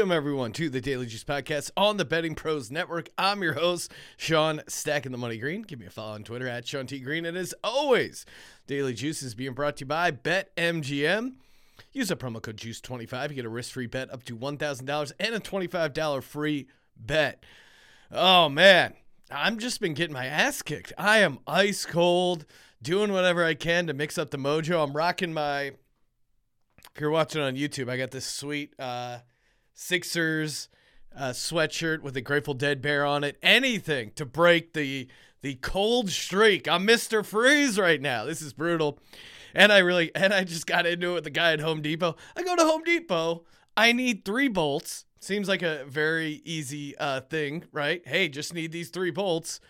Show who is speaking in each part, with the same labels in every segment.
Speaker 1: Welcome, everyone, to the Daily Juice Podcast on the Betting Pros Network. I'm your host, Sean Stacking the Money Green. Give me a follow on Twitter at Sean T. Green. And as always, Daily Juice is being brought to you by BetMGM. Use a promo code JUICE25. You get a risk free bet up to $1,000 and a $25 free bet. Oh, man. I've just been getting my ass kicked. I am ice cold, doing whatever I can to mix up the mojo. I'm rocking my if you're watching on YouTube, I got this sweet uh, Sixers uh, sweatshirt with a Grateful Dead bear on it. Anything to break the the cold streak. I'm Mr. Freeze right now. This is brutal. And I really and I just got into it with the guy at Home Depot. I go to Home Depot. I need three bolts. Seems like a very easy uh, thing, right? Hey, just need these three bolts.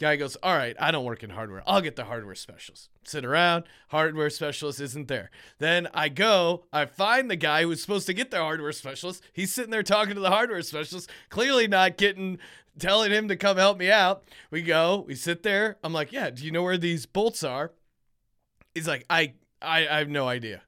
Speaker 1: Guy goes, All right, I don't work in hardware. I'll get the hardware specialist. Sit around, hardware specialist isn't there. Then I go, I find the guy who's supposed to get the hardware specialist. He's sitting there talking to the hardware specialist, clearly not getting, telling him to come help me out. We go, we sit there. I'm like, Yeah, do you know where these bolts are? He's like, I, I, I have no idea.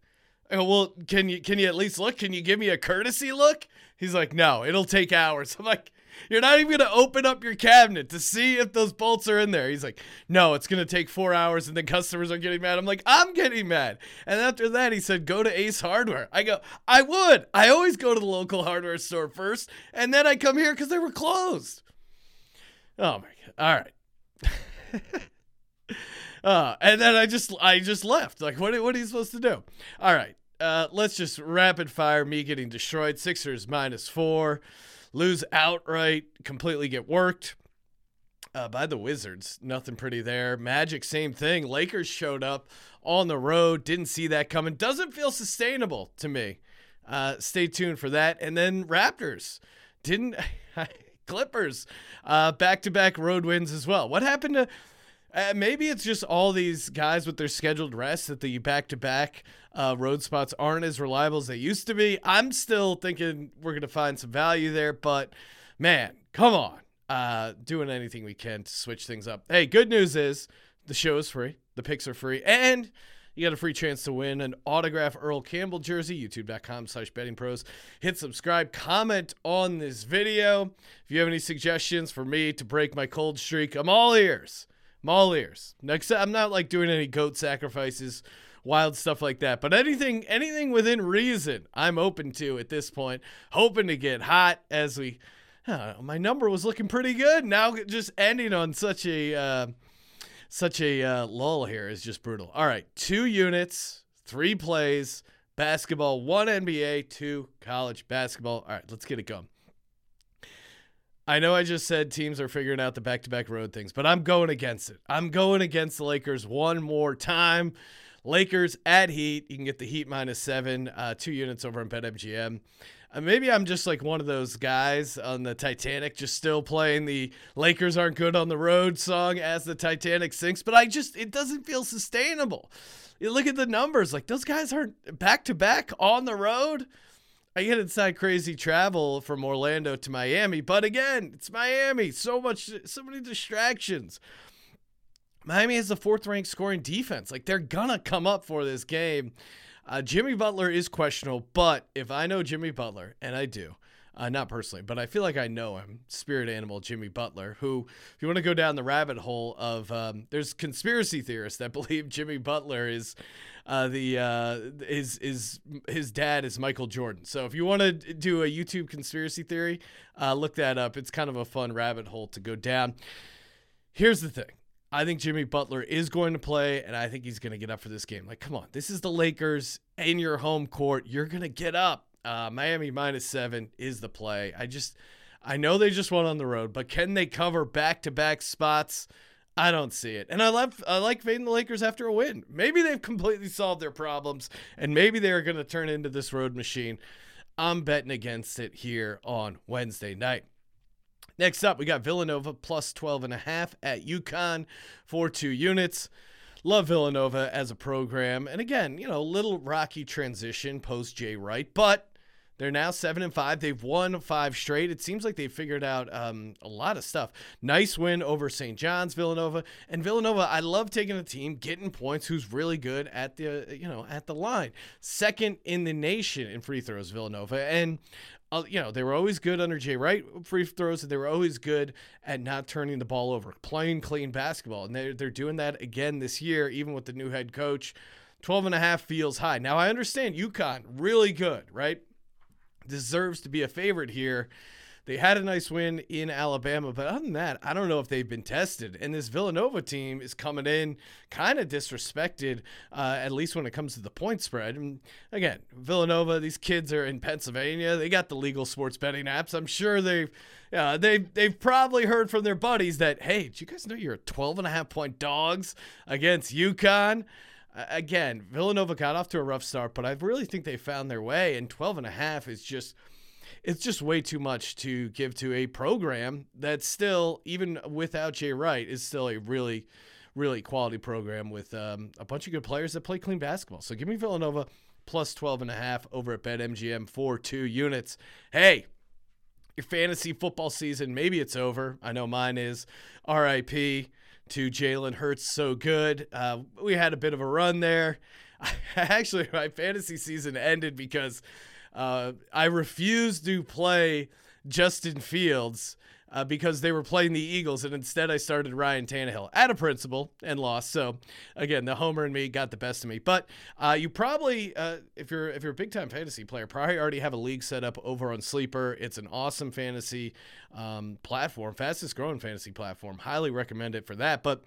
Speaker 1: I go, well, can you can you at least look? Can you give me a courtesy look? He's like, no, it'll take hours. I'm like, you're not even gonna open up your cabinet to see if those bolts are in there. He's like, no, it's gonna take four hours, and then customers are getting mad. I'm like, I'm getting mad. And after that, he said, go to Ace Hardware. I go, I would. I always go to the local hardware store first, and then I come here because they were closed. Oh my god! All right. uh, and then I just I just left. Like, what what are you supposed to do? All right. Uh, let's just rapid fire me getting destroyed. Sixers minus four lose outright, completely get worked uh, by the Wizards. Nothing pretty there. Magic, same thing. Lakers showed up on the road. Didn't see that coming. Doesn't feel sustainable to me. Uh, stay tuned for that. And then Raptors didn't. Clippers, back to back road wins as well. What happened to uh, maybe it's just all these guys with their scheduled rest that the back to back road spots aren't as reliable as they used to be. I'm still thinking we're going to find some value there, but man, come on. Uh, doing anything we can to switch things up. Hey, good news is the show is free, the picks are free, and you got a free chance to win an autograph Earl Campbell jersey, youtube.com slash betting pros. Hit subscribe, comment on this video. If you have any suggestions for me to break my cold streak, I'm all ears. I'm all ears. Next, I'm not like doing any goat sacrifices, wild stuff like that. But anything, anything within reason, I'm open to at this point. Hoping to get hot as we. My number was looking pretty good. Now just ending on such a uh, such a uh, lull here is just brutal. All right, two units, three plays, basketball, one NBA, two college basketball. All right, let's get it going. I know I just said teams are figuring out the back to back road things, but I'm going against it. I'm going against the Lakers one more time. Lakers at Heat. You can get the Heat minus seven, uh, two units over on BetMGM. Uh, maybe I'm just like one of those guys on the Titanic, just still playing the Lakers aren't good on the road song as the Titanic sinks, but I just, it doesn't feel sustainable. You look at the numbers, like those guys aren't back to back on the road. I get inside crazy travel from Orlando to Miami, but again, it's Miami. So much, so many distractions. Miami has the fourth ranked scoring defense. Like they're gonna come up for this game. Uh, Jimmy Butler is questionable, but if I know Jimmy Butler, and I do, uh, not personally, but I feel like I know him, spirit animal Jimmy Butler, who, if you want to go down the rabbit hole of, um, there's conspiracy theorists that believe Jimmy Butler is uh, the uh, his his his dad is Michael Jordan. So if you want to do a YouTube conspiracy theory, uh, look that up. It's kind of a fun rabbit hole to go down. Here's the thing. I think Jimmy Butler is going to play, and I think he's going to get up for this game. Like, come on, this is the Lakers in your home court. You're going to get up. Uh, Miami minus seven is the play. I just, I know they just won on the road, but can they cover back to back spots? I don't see it. And I love I like fading the Lakers after a win. Maybe they've completely solved their problems and maybe they're going to turn into this road machine. I'm betting against it here on Wednesday night. Next up, we got Villanova plus 12 and a half at UConn for two units. Love Villanova as a program. And again, you know, little rocky transition post Jay Wright, but They're now seven and five. They've won five straight. It seems like they've figured out um, a lot of stuff. Nice win over St. John's, Villanova, and Villanova. I love taking a team getting points who's really good at the you know at the line. Second in the nation in free throws, Villanova, and uh, you know, they were always good under Jay Wright free throws, and they were always good at not turning the ball over, playing clean basketball. And they're, they're doing that again this year, even with the new head coach. 12 and a half feels high. Now, I understand UConn, really good, right? Deserves to be a favorite here. They had a nice win in Alabama, but other than that, I don't know if they've been tested. And this Villanova team is coming in kind of disrespected, uh, at least when it comes to the point spread. And again, Villanova, these kids are in Pennsylvania. They got the legal sports betting apps. I'm sure they've yeah, they've they've probably heard from their buddies that, hey, do you guys know you're 12 and a half point dogs against UConn? Again, Villanova got off to a rough start, but I really think they found their way, and 12 and a half is just – it's just way too much to give to a program that still, even without Jay Wright, is still a really, really quality program with um, a bunch of good players that play clean basketball. So give me Villanova plus 12 and a half over at BetMGM for two units. Hey, your fantasy football season, maybe it's over. I know mine is. RIP to Jalen Hurts, so good. Uh, we had a bit of a run there. Actually, my fantasy season ended because uh, I refused to play Justin Fields uh, because they were playing the Eagles, and instead I started Ryan Tannehill at a principle and lost. So again, the homer and me got the best of me. But uh, you probably, uh, if you're if you're a big time fantasy player, probably already have a league set up over on Sleeper. It's an awesome fantasy um, platform, fastest growing fantasy platform. Highly recommend it for that. But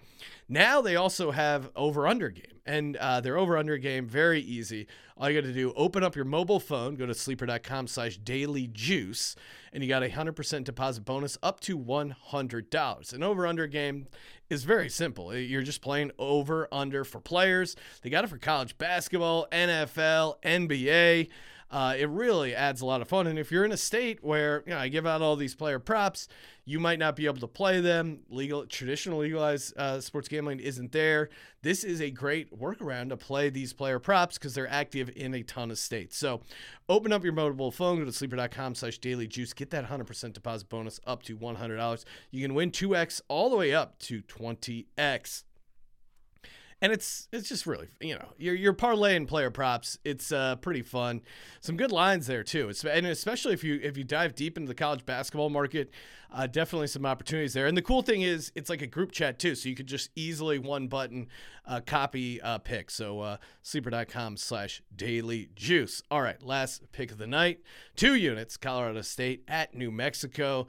Speaker 1: now they also have over under game, and uh, their over under game very easy. All you got to do, open up your mobile phone, go to sleeper.com slash daily juice, and you got a 100% deposit bonus up to $100. An over under game is very simple. Uh, you're just playing over under for players. They got it for college basketball, NFL, NBA. Uh, it really adds a lot of fun. And if you're in a state where you know I give out all these player props, you might not be able to play them. Legal, traditional legalized uh, sports gambling isn't there. This is a great workaround to play these player props because they're active in a ton of states. So, open up your mobile phone, go to sleeper.com/slash daily juice, get that 100% deposit bonus up to $100. You can win 2x all the way up to 20x and it's it's just really you know you're you're parlaying player props. It's uh, pretty fun. Some good lines there too. It's, and especially if you if you dive deep into the college basketball market, uh, definitely some opportunities there. And the cool thing is it's like a group chat too, so you could just easily one button uh, copy uh, pick. So uh, sleeper.com slash daily juice. All right, last pick of the night. Two units, Colorado State at New Mexico.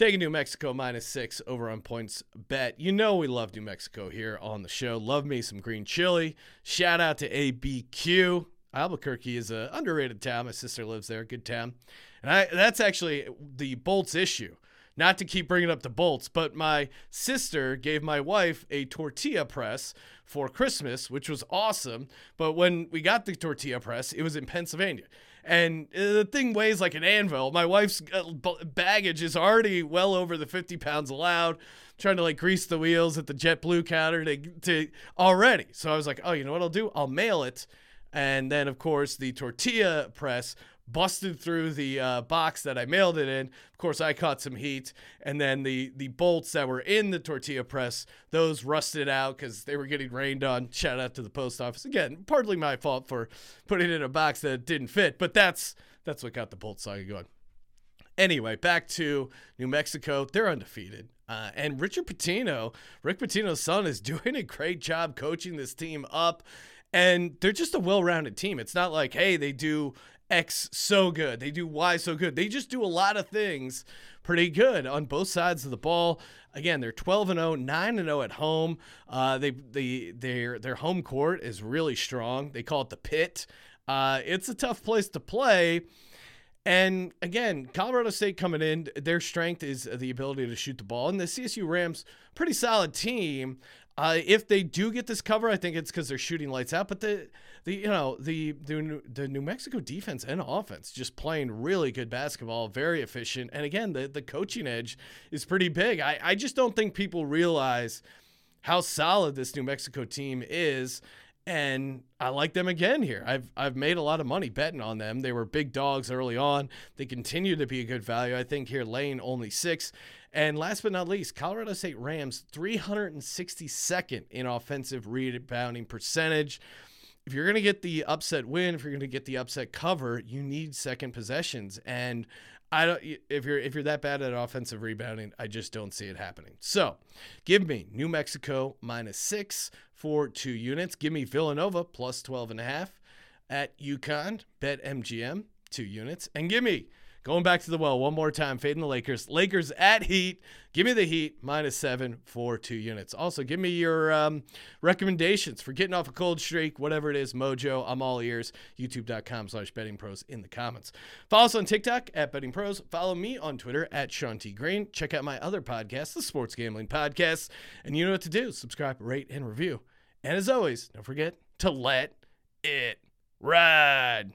Speaker 1: Taking New Mexico minus six over on points bet. You know we love New Mexico here on the show. Love me some green chili. Shout out to ABQ. Albuquerque is an underrated town. My sister lives there. Good town. And I, that's actually the Bolts issue. Not to keep bringing up the Bolts, but my sister gave my wife a tortilla press for Christmas, which was awesome. But when we got the tortilla press, it was in Pennsylvania and the thing weighs like an anvil. My wife's uh, baggage is already well over the 50 pounds allowed. trying to like grease the wheels at the JetBlue counter to, to already. So I was like, oh, you know what I'll do? I'll mail it. And then, of course, the tortilla press busted through the uh, box that I mailed it in. Of course, I caught some heat, and then the the bolts that were in the tortilla press those rusted out because they were getting rained on. Shout out to the post office again. Partly my fault for putting it in a box that didn't fit, but that's that's what got the bolt saga going. Anyway, back to New Mexico. They're undefeated. Uh, and Richard Pitino, Rick Pitino's son, is doing a great job coaching this team up. And they're just a well rounded team. It's not like, hey, they do X so good. They do Y so good. They just do a lot of things pretty good on both sides of the ball. Again, they're 12 and 0, 9 and 0 at home. Uh, they they their their home court is really strong. They call it the pit. Uh, it's a tough place to play. And again, Colorado State coming in, their strength is the ability to shoot the ball. And the CSU Rams, pretty solid team. Uh, if they do get this cover, I think it's because they're shooting lights out. But the the you know the, the the New Mexico defense and offense just playing really good basketball, very efficient. And again, the the coaching edge is pretty big. I I just don't think people realize how solid this New Mexico team is. And I like them again here. I've I've made a lot of money betting on them. They were big dogs early on. They continue to be a good value. I think here lane only six. And last but not least, Colorado State Rams 362nd in offensive rebounding percentage. If you're going to get the upset win, if you're going to get the upset cover, you need second possessions. And I don't if you're if you're that bad at offensive rebounding, I just don't see it happening. So, give me New Mexico minus 6 for 2 units. Give me Villanova plus 12 and a half at UConn, BetMGM 2 units and give me Going back to the well one more time, fading the Lakers. Lakers at Heat. Give me the Heat minus seven for two units. Also, give me your um, recommendations for getting off a cold streak, whatever it is, Mojo. I'm all ears. YouTube.com slash betting pros in the comments. Follow us on TikTok at betting pros. Follow me on Twitter at Sean T. Green. Check out my other podcast, the Sports Gambling Podcast. And you know what to do subscribe, rate, and review. And as always, don't forget to let it ride.